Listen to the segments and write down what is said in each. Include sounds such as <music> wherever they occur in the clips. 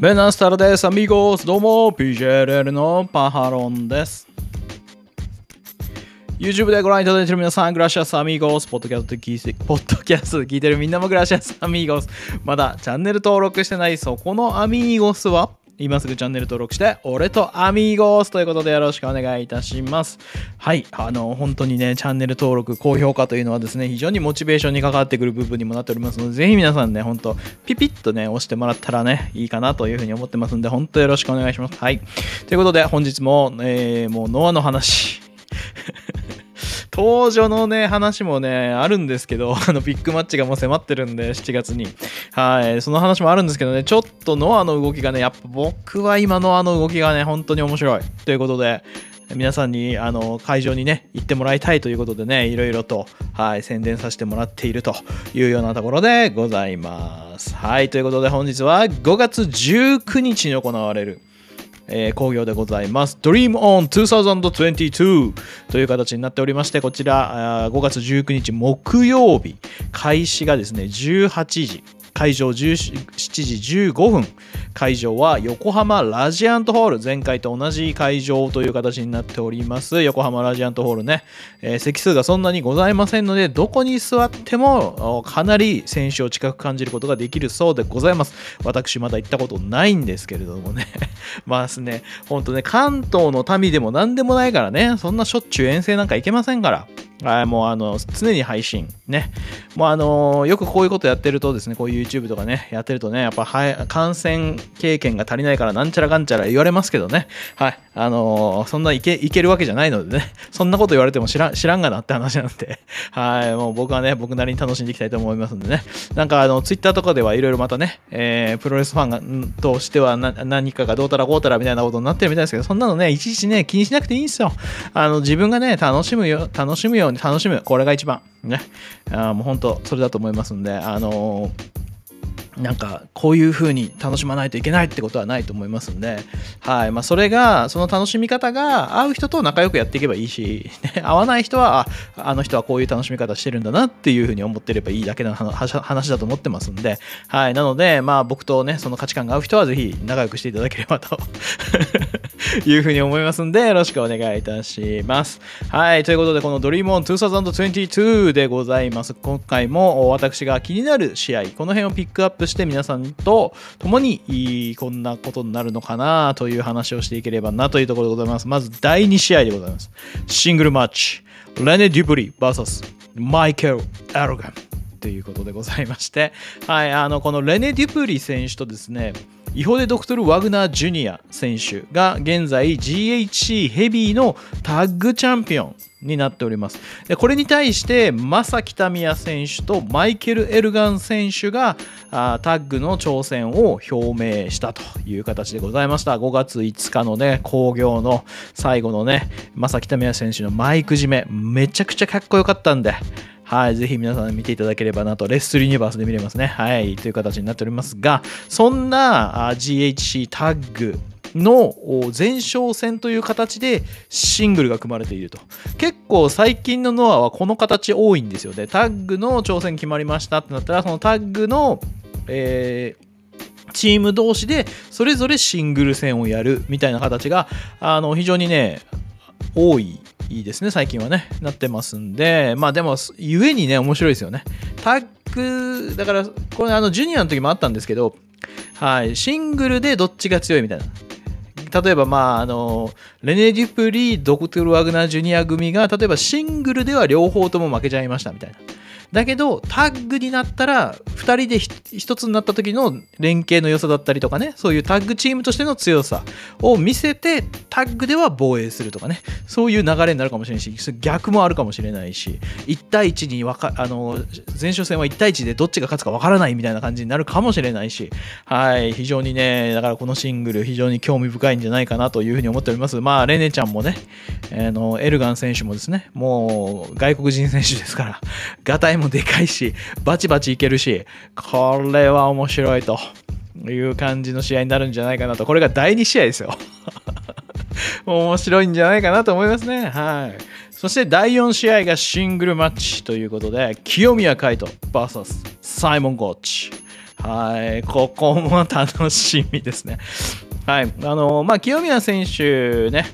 ベナスタルです、アミゴス。どうも、PJLL のパハロンです。YouTube でご覧いただいている皆さん、グラシアスアミーゴス、ポッドキャスト聞いて、ポッドキャスト聞いてるみんなもグラシアスアミーゴス。まだチャンネル登録してないそこのアミーゴスは今すぐチャンネル登録して、俺とアミーゴースということでよろしくお願いいたします。はい、あの、本当にね、チャンネル登録、高評価というのはですね、非常にモチベーションに関わってくる部分にもなっておりますので、ぜひ皆さんね、本当ピピッとね、押してもらったらね、いいかなというふうに思ってますんで、本当よろしくお願いします。はい。ということで、本日も、えー、もうノアの話。登場のね、話もね、あるんですけど、<laughs> あの、ビッグマッチがもう迫ってるんで、7月に。はい、その話もあるんですけどね、ちょっとノアの動きがね、やっぱ僕は今ノアの動きがね、本当に面白い。ということで、皆さんにあの会場にね行ってもらいたいということでねいろいろと、はい、宣伝させてもらっているというようなところでございますはいということで本日は5月19日に行われるえー、工業でございます。Dream on 2022という形になっておりまして、こちら5月19日木曜日、開始がですね、18時。会場17時15分。会場は横浜ラジアントホール。前回と同じ会場という形になっております。横浜ラジアントホールね、えー、席数がそんなにございませんのでどこに座ってもかなり選手を近く感じることができるそうでございます。私まだ行ったことないんですけれどもね。<laughs> まあですね。ほんとね関東の民でも何でもないからね。そんなしょっちゅう遠征なんか行けませんから。はい、もうあの、常に配信。ね。もうあの、よくこういうことやってるとですね、こういう YouTube とかね、やってるとね、やっぱはい感染経験が足りないからなんちゃらかんちゃら言われますけどね。はい。あのそんないけ、いけるわけじゃないのでね、そんなこと言われても知ら知らんがなって話なんで、はい。もう僕はね、僕なりに楽しんでいきたいと思いますんでね。なんかあの、Twitter とかではいろいろまたね、えー、プロレスファンが、としては何かがどうたらこうたらみたいなことになってるみたいですけど、そんなのね、いちいちね、気にしなくていいんですよ。あの、自分がね、楽しむよ、楽しむよに楽しむ。これが一番。ね。あもう本当、それだと思いますんで、あのーなんかこういう風に楽しまないといけないってことはないと思いますんで、はい。まあ、それがその楽しみ方が合う人と仲良くやっていけばいいし、ね、合わない人はああの人はこういう楽しみ方してるんだなっていう風に思ってればいいだけの話だと思ってますんで、はい、なので、まあ、僕とねその価値観が合う人はぜひ仲良くしていただければと <laughs> いう風に思いますんでよろしくお願いいたします。はい。ということでこの DreamOn2022 でございます。今回も私が気になる試合この辺をピックアップして皆さんと共にこんなことになるのかなという話をしていければなというところでございます。まず第2試合でございます。シングルマッチ、レネ・デュプリー VS マイケル・アロガンということでございまして、はい、あのこのレネ・デュプリ選手とですね、イホデ・ドクトル・ワグナー・ジュニア選手が現在 GHC ヘビーのタッグチャンピオンになっております。でこれに対して、正木民也選手とマイケル・エルガン選手があタッグの挑戦を表明したという形でございました。5月5日のね、興行の最後のね、正木民也選手のマイク締め、めちゃくちゃかっこよかったんで、はい、ぜひ皆さん見ていただければなと、レッスルユニバースで見れますね。はい、という形になっておりますが、そんな GHC タッグの前哨戦という形でシングルが組まれていると。結構最近のノアはこの形多いんですよね。タッグの挑戦決まりましたってなったら、そのタッグの、えーチーム同士でそれぞれシングル戦をやるみたいな形があの非常にね多いいいですね最近はねなってますんでまあでもゆえにね面白いですよねタッグだからこれあのジュニアの時もあったんですけどはいシングルでどっちが強いみたいな例えば、まあ、あの、レネ・デュプリー、ドクトル・ワグナー・ジュニア組が、例えばシングルでは両方とも負けちゃいましたみたいな。だけど、タッグになったら、2人で1つになった時の連携の良さだったりとかね、そういうタッグチームとしての強さを見せて、タッグでは防衛するとかね、そういう流れになるかもしれないし、逆もあるかもしれないし、1対1にか、あの、前哨戦は1対1でどっちが勝つか分からないみたいな感じになるかもしれないし、はい、非常にね、だからこのシングル、非常に興味深いんじゃないかなというふうに思っております。まあ、レネちゃんもね、あのエルガン選手もですね、もう外国人選手ですから、ガタイもでかいし、バチバチいけるし、これは面白いという感じの試合になるんじゃないかなと。これが第2試合ですよ。<laughs> 面白いんじゃないかなと思いますね。はい。そして第4試合がシングルマッチということで、清宮海斗 VS サイモン・ゴッチ。はい、ここも楽しみですね。はい、あのまあ、清宮選手ね、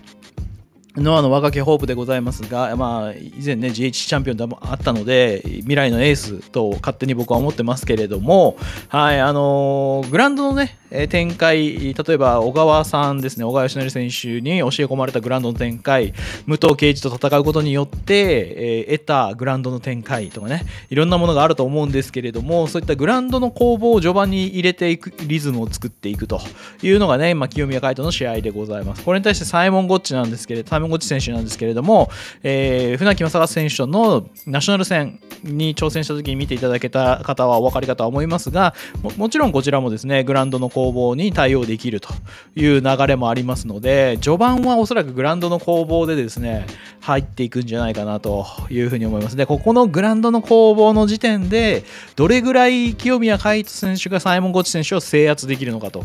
ノアの若きホープでございますが、まあ、以前ね、GH チャンピオンでもあったので、未来のエースと勝手に僕は思ってますけれども、はい、あのー、グランドのね、展開、例えば小川さんですね、小川義成選手に教え込まれたグラウンドの展開、武藤敬司と戦うことによって、えー、得たグラウンドの展開とかね、いろんなものがあると思うんですけれども、そういったグラウンドの攻防を序盤に入れていく、リズムを作っていくというのがね、まあ、清宮海斗の試合でございます。これに対してサイモン・ゴッチなんですけれど、山口選手なんですけれども、えー、船木正和選手とのナショナル戦に挑戦した時に見ていただけた方はお分かりかとは思いますがも、もちろんこちらもですね、グラウンドの攻防に対応できるという流れもありますので、序盤はおそらくグラウンドの攻防でですね、入っていくんじゃないかなというふうに思います。で、ここのグラウンドの攻防の時点で、どれぐらい清宮海斗選手がサイモン・ゴッチ選手を制圧できるのかと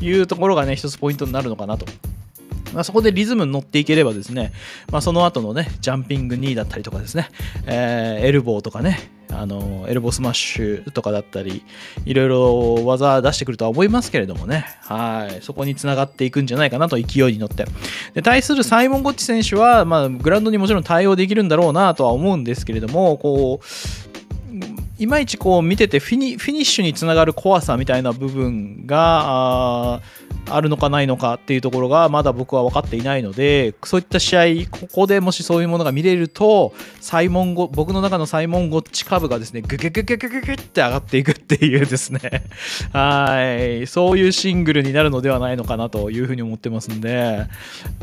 いうところがね、一つポイントになるのかなとまあ、そこでリズムに乗っていければですね、まあ、その後のね、ジャンピングニーだったりとかですね、えー、エルボーとかね、あのエルボスマッシュとかだったり、いろいろ技出してくるとは思いますけれどもね、はい、そこにつながっていくんじゃないかなと、勢いに乗って。で対するサイモン・ゴッチ選手は、まあ、グラウンドにもちろん対応できるんだろうなとは思うんですけれども、こう、いまいちこう見ててフィニッシュにつながる怖さみたいな部分があるのかないのかっていうところがまだ僕は分かっていないのでそういった試合ここでもしそういうものが見れるとサイモンゴ僕の中のサイモンゴッチ株がですねグググググググって上がっていくっていうですね。<laughs> はい。そういうシングルになるのではないのかなというふうに思ってますんで。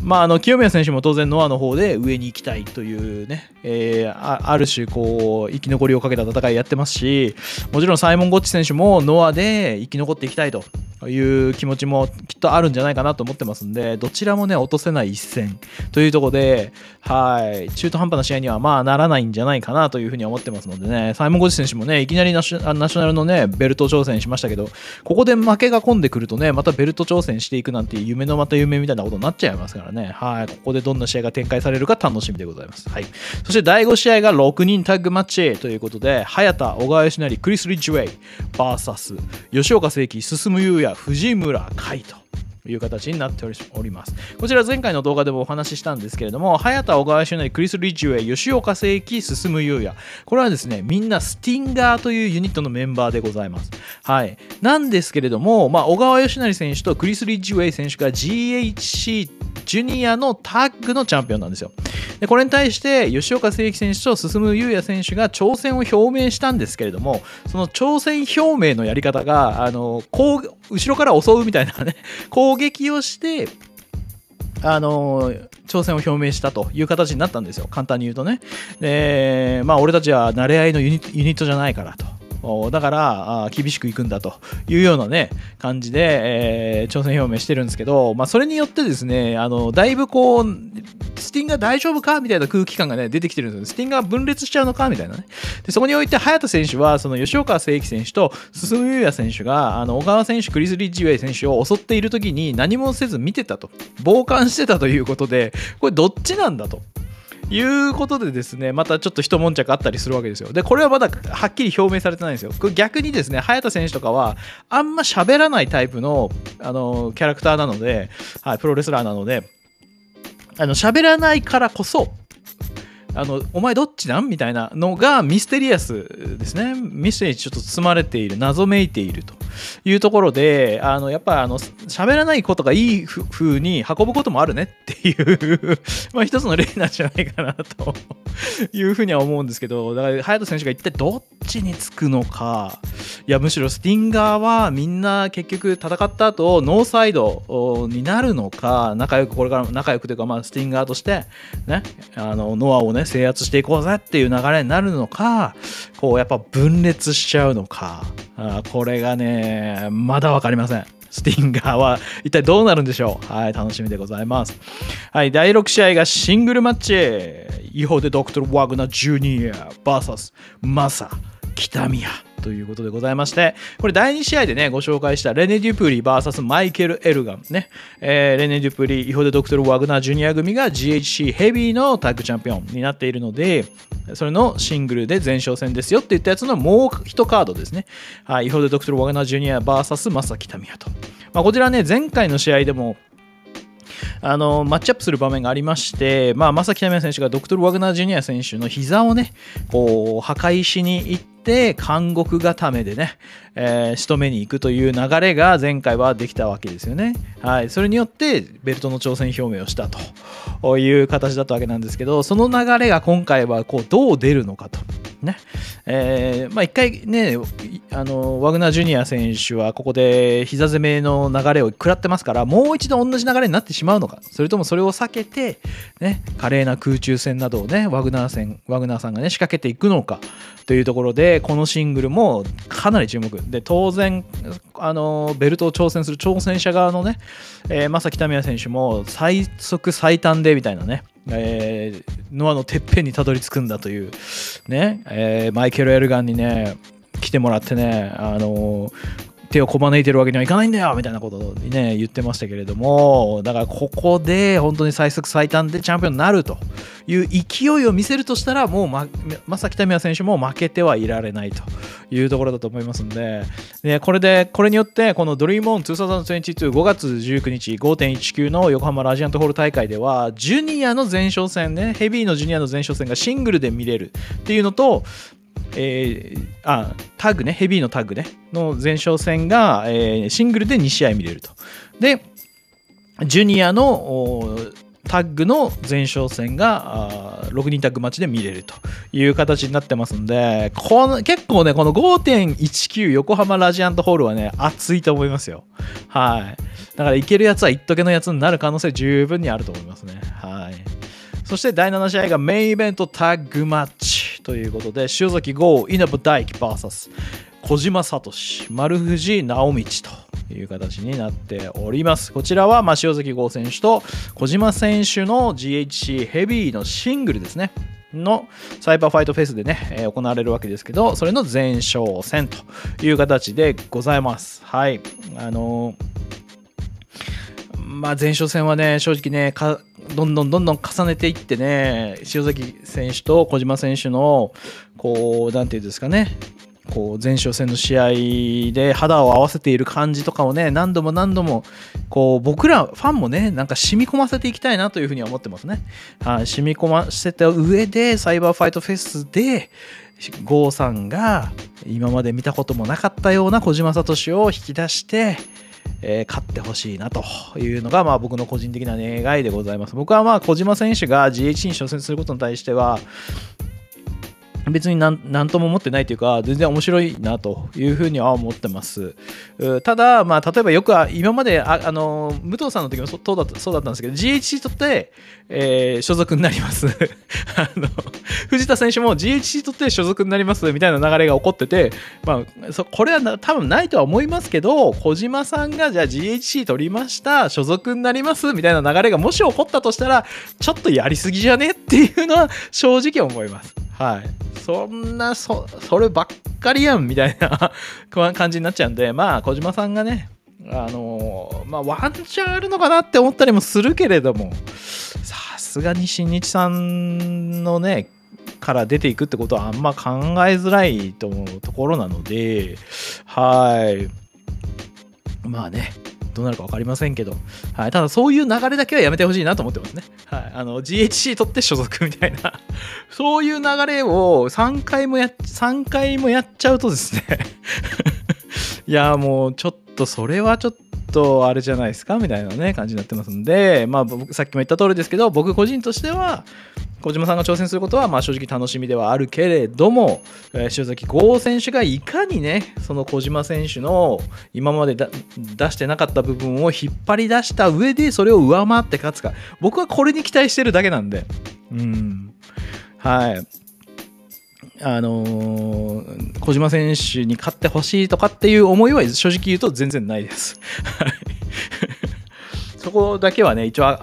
まああの清宮選手も当然ノアの方で上に行きたいというね、えー、ある種こう生き残りをかけた戦いやってますしもちろんサイモン・ゴッチ選手もノアで生き残っていきたいという気持ちもきっとあるんじゃないかなと思ってますんで、どちらもね、落とせない一戦というところで、はい、中途半端な試合にはまあならないんじゃないかなというふうに思ってますのでね、サイモン・ゴチ選手もね、いきなりナショナルのね、ベルト挑戦しましたけど、ここで負けが込んでくるとね、またベルト挑戦していくなんて夢のまた夢みたいなことになっちゃいますからね、はい、ここでどんな試合が展開されるか楽しみでございます。はい。そして第5試合が6人タッグマッチということで、早田、小川義成、クリス・リッジウェイ、VS 吉岡聖輝、進む優也、藤村海と。いう形になっております。こちら前回の動画でもお話ししたんですけれども、早田、小川修成、クリス・リッジウェイ、吉岡聖輝、進む優也。これはですね、みんなスティンガーというユニットのメンバーでございます。はい。なんですけれども、まあ、小川義成選手とクリス・リッジウェイ選手が GHC ジュニアのタッグのチャンピオンなんですよ。でこれに対して吉岡聖輝選手と進む優也選手が挑戦を表明したんですけれどもその挑戦表明のやり方があの後ろから襲うみたいなね <laughs> 攻撃をしてあの挑戦を表明したという形になったんですよ。簡単に言うとね。でまあ俺たちは慣れ合いのユニットじゃないからと。だから厳しくいくんだというようなね感じで、えー、挑戦表明してるんですけど、まあ、それによってですねあのだいぶこうスティンガー大丈夫かみたいな空気感がね出てきてるんですよ、スティンガー分裂しちゃうのかみたいなねでそこにおいて早田選手はその吉岡聖輝選手と進む優也選手があの小川選手クリス・リッジウェイ選手を襲っている時に何もせず見てたと傍観してたということでこれどっちなんだということでですね、またちょっと一悶着あったりするわけですよ。で、これはまだはっきり表明されてないんですよ。これ逆にですね、早田選手とかは、あんま喋らないタイプの、あの、キャラクターなので、はい、プロレスラーなので、あの、喋らないからこそ、あの、お前どっちなん？みたいなのがミステリアスですね。ミステリーにちょっと包まれている、謎めいているというところで、あの、やっぱあの、喋らないことがいい風に運ぶこともあるねっていう <laughs> まあ一つの例なんじゃないかなというふうには思うんですけど、だから早田選手が一体どっちにつくのか、いや、むしろスティンガーはみんな結局戦った後、ノーサイドになるのか、仲良く、これから仲良くというか、まあスティンガーとして、ね、あの、ノアをね、制圧していこうぜっていう流れになるのか、こうやっぱ分裂しちゃうのか、あこれがね、まだ分かりません。スティンガーは一体どうなるんでしょうはい、楽しみでございます。はい、第6試合がシングルマッチ。違法でドクトル・ワグナー・ジュニア VS マサ・北宮ということでございまして、これ第2試合でね、ご紹介したレネ・デュプリー VS マイケル・エルガンね、えー、レネ・デュプリー、イホデ・ドクトル・ワグナー・ジュニア組が GHC ヘビーのタッグチャンピオンになっているので、それのシングルで前哨戦ですよって言ったやつのもう1カードですね。はい、イホデ・ドクトル・ワグナー・ジュニア VS 正木民也と。まあ、こちらね、前回の試合でも、あのマッチアップする場面がありまして、まあ、正木民選手がドクトル・ワグナー・ジュニア選手の膝をね、こう破壊しに行って、監獄固めでね、えー、仕留めに行くという流れが前回はできたわけですよね。はい、それによってベルトの挑戦表明をしたという形だったわけなんですけど、その流れが今回はこうどう出るのかと。ね。えー、まあ一回ね、あの、ワグナージュニア選手はここで膝攻めの流れを食らってますから、もう一度同じ流れになってしまうのか、それともそれを避けて、ね、華麗な空中戦などをね、ワグナー戦、ワグナーさんがね、仕掛けていくのかというところで、このシングルもかなり注目。で、当然、あの、ベルトを挑戦する挑戦者側のね、えー、正木民也選手も最速最短でみたいなね、えー、ノアのてっぺんにたどり着くんだという、ね、えー、マイケル・エルガンにね、来てもらってね、あのー、手をこまねいてるわけにはいかないんだよみたいなことをね言ってましたけれどもだからここで本当に最速最短でチャンピオンになるという勢いを見せるとしたらもうま正木民也選手も負けてはいられないというところだと思いますんででこれでこれによってこのドリームオン20225月19日5.19の横浜ラジアントホール大会ではジュニアの前哨戦ねヘビーのジュニアの前哨戦がシングルで見れるっていうのとえー、あタッグね、ヘビーのタッグね、の前哨戦が、えー、シングルで2試合見れると。で、ジュニアのタッグの前哨戦が6人タッグマッチで見れるという形になってますんで、この結構ね、この5.19横浜ラジアントホールはね、熱いと思いますよ。はい。だから、いけるやつは一時のやつになる可能性十分にあると思いますね。はい。そして第7試合がメインイベントタッグマッチということで、塩崎豪、稲葉大輝 VS 小島聡、丸藤直道という形になっております。こちらは、まあ、塩崎豪選手と小島選手の GHC ヘビーのシングルですね。のサイバーファイトフェスでね、えー、行われるわけですけど、それの前哨戦という形でございます。はい。あのー、まあ、前哨戦はね、正直ね、どんどんどんどん重ねていってね、塩崎選手と小島選手の、こう、なんていうんですかね、こう前哨戦の試合で肌を合わせている感じとかをね何度も何度もこう僕らファンもねなんか染み込ませていきたいなというふうには思ってますね。はい、染み込ませた上でサイバーファイトフェスで郷さんが今まで見たこともなかったような小島聡を引き出してえー、勝ってほしいなというのが、まあ、僕の個人的な願いでございます。僕はまあ小島選手が GH に挑戦することに対しては、別に何とも思ってないというか全然面白いなというふうには思ってます。ただ、まあ、例えばよくは今まであの武藤さんの時もそうだったそうだったんですけど GHC とって、えー、所属になります。<laughs> あの藤田選手も GHC とって所属になりますみたいな流れが起こってて、まあ、そこれは多分ないとは思いますけど小島さんがじゃあ GHC 取りました所属になりますみたいな流れがもし起こったとしたらちょっとやりすぎじゃね？っていうのは正直思います。はい。そんなそそればっかりやんみたいな <laughs> 感じになっちゃうんでまあ小島さんがねあのまあワンチャンあるのかなって思ったりもするけれどもさすがに新日さんのねから出ていくってことはあんま考えづらいと思うところなのではい。まあね。どうなるか分かりませんけど、はい、ただそういう流れだけはやめてほしいなと思ってますね。はい、あの GHC 取って所属みたいな、<laughs> そういう流れを3回もや、3回もやっちゃうとですね。<laughs> いや、もうちょっとそれはちょっとあれじゃないですかみたいなね、感じになってますんで、まあ、さっきも言った通りですけど、僕個人としては、小島さんが挑戦することはまあ正直楽しみではあるけれども、えー、塩崎豪選手がいかにねその小島選手の今まで出してなかった部分を引っ張り出した上でそれを上回って勝つか。僕はこれに期待してるだけなんで。うん。はい。あのー、小島選手に勝ってほしいとかっていう思いは正直言うと全然ないです。<laughs> そこだけはね、一応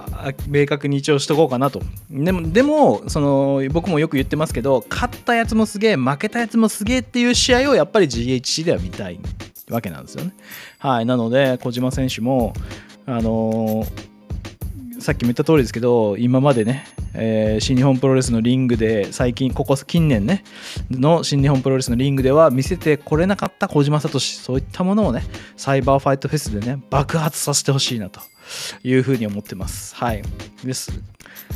明確に一応しとこうかなと。でもでもその僕もよく言ってますけど勝ったやつもすげえ負けたやつもすげえっていう試合をやっぱり GHC では見たいわけなんですよね。はい。なので小島選手もあのーさっきも言った通りですけど今までね、えー新日本プロレスのリングで最近ここ近年ねの新日本プロレスのリングでは見せてこれなかった小島聡そういったものをねサイバーファイトフェスでね爆発させてほしいなというふうに思ってます。はい。です。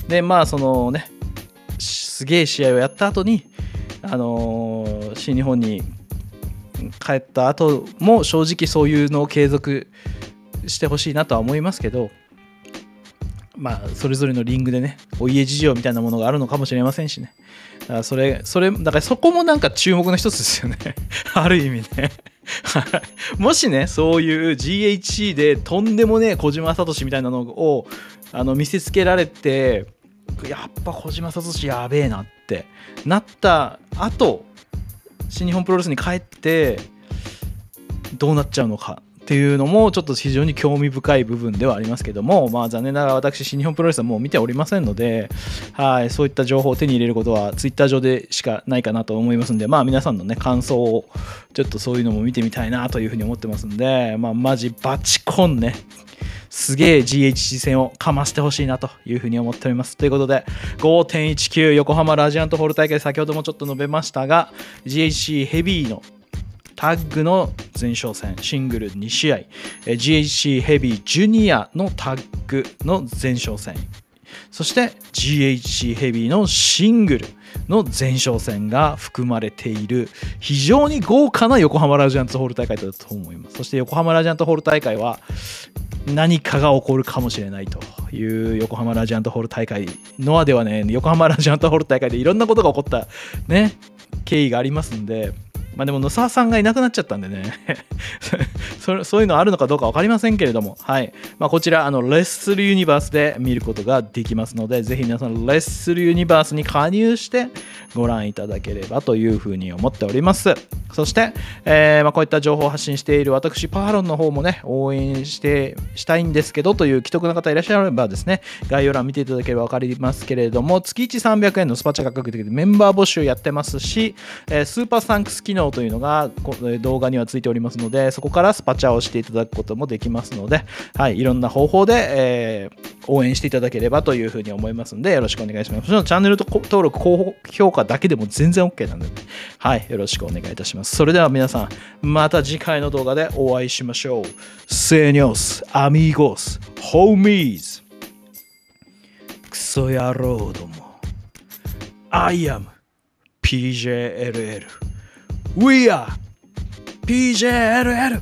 でまあそのねすげえ試合をやった後にあのー新日本に帰った後も正直そういうのを継続してほしいなとは思いますけどまあそれぞれのリングでねお家事情みたいなものがあるのかもしれませんしね。だからそれそれだからそこもなんか注目の一つですよね。<laughs> ある意味ね。<laughs> もしねそういう GHC でとんでもねえ小島聡みたいなのをあの見せつけられてやっぱ小島聡やべえなってなった後新日本プロレスに帰ってどうなっちゃうのか。っていうのもちょっと非常に興味深い部分ではありますけども、まあ、残念ながら私新日本プロレスはもう見ておりませんので、はい、そういった情報を手に入れることはツイッター上でしかないかなと思いますんで、まあ、皆さんのね感想をちょっとそういうのも見てみたいなというふうに思ってますんで、まあ、マジバチコンねすげえ GHC 戦をかましてほしいなというふうに思っております。ということで、5.19横浜ラジアントホール大会、先ほどもちょっと述べましたが、GHC ヘビーのタッグの前哨戦、シングル2試合、GHC ヘビージュニアのタッグの前哨戦、そして GHC ヘビーのシングルの前哨戦が含まれている非常に豪華な横浜ラジアントホール大会だと思います。そして横浜ラジアントホール大会は何かが起こるかもしれないという横浜ラジアントホール大会ノアではね横浜ラジアントホール大会でいろんなことが起こったね経緯がありますんでまあでも野沢さんがいなくなっちゃったんでね。<laughs> そそういうのあるのかどうか分かりませんけれども。はい、まあ、こちらあのレッスルユニバースで見ることができますのでぜひ皆さんレッスルユニバースに加入してご覧いただければというふうに思っております。そして、えーまあ、こういった情報を発信している私パーロンの方もね応援してしたいんですけどという既得な方いらっしゃればですね概要欄見ていただければ分かりますけれども月1300円のスパチャがかけてメンバー募集やってますし、えースーパーサンクス機能というのが動画にはついておりますのでそこからスパチャをしていただくこともできますので、はい、いろんな方法で、えー応援していただければというふうに思いますのでよろしくお願いします。もちろんチャンネル登録高評価だけでも全然 OK なので、はい、よろしくお願いいたします。それでは皆さんまた次回の動画でお会いしましょう。Seños, amigos, homies. クソ野郎ども。I am PJLL We are PJLL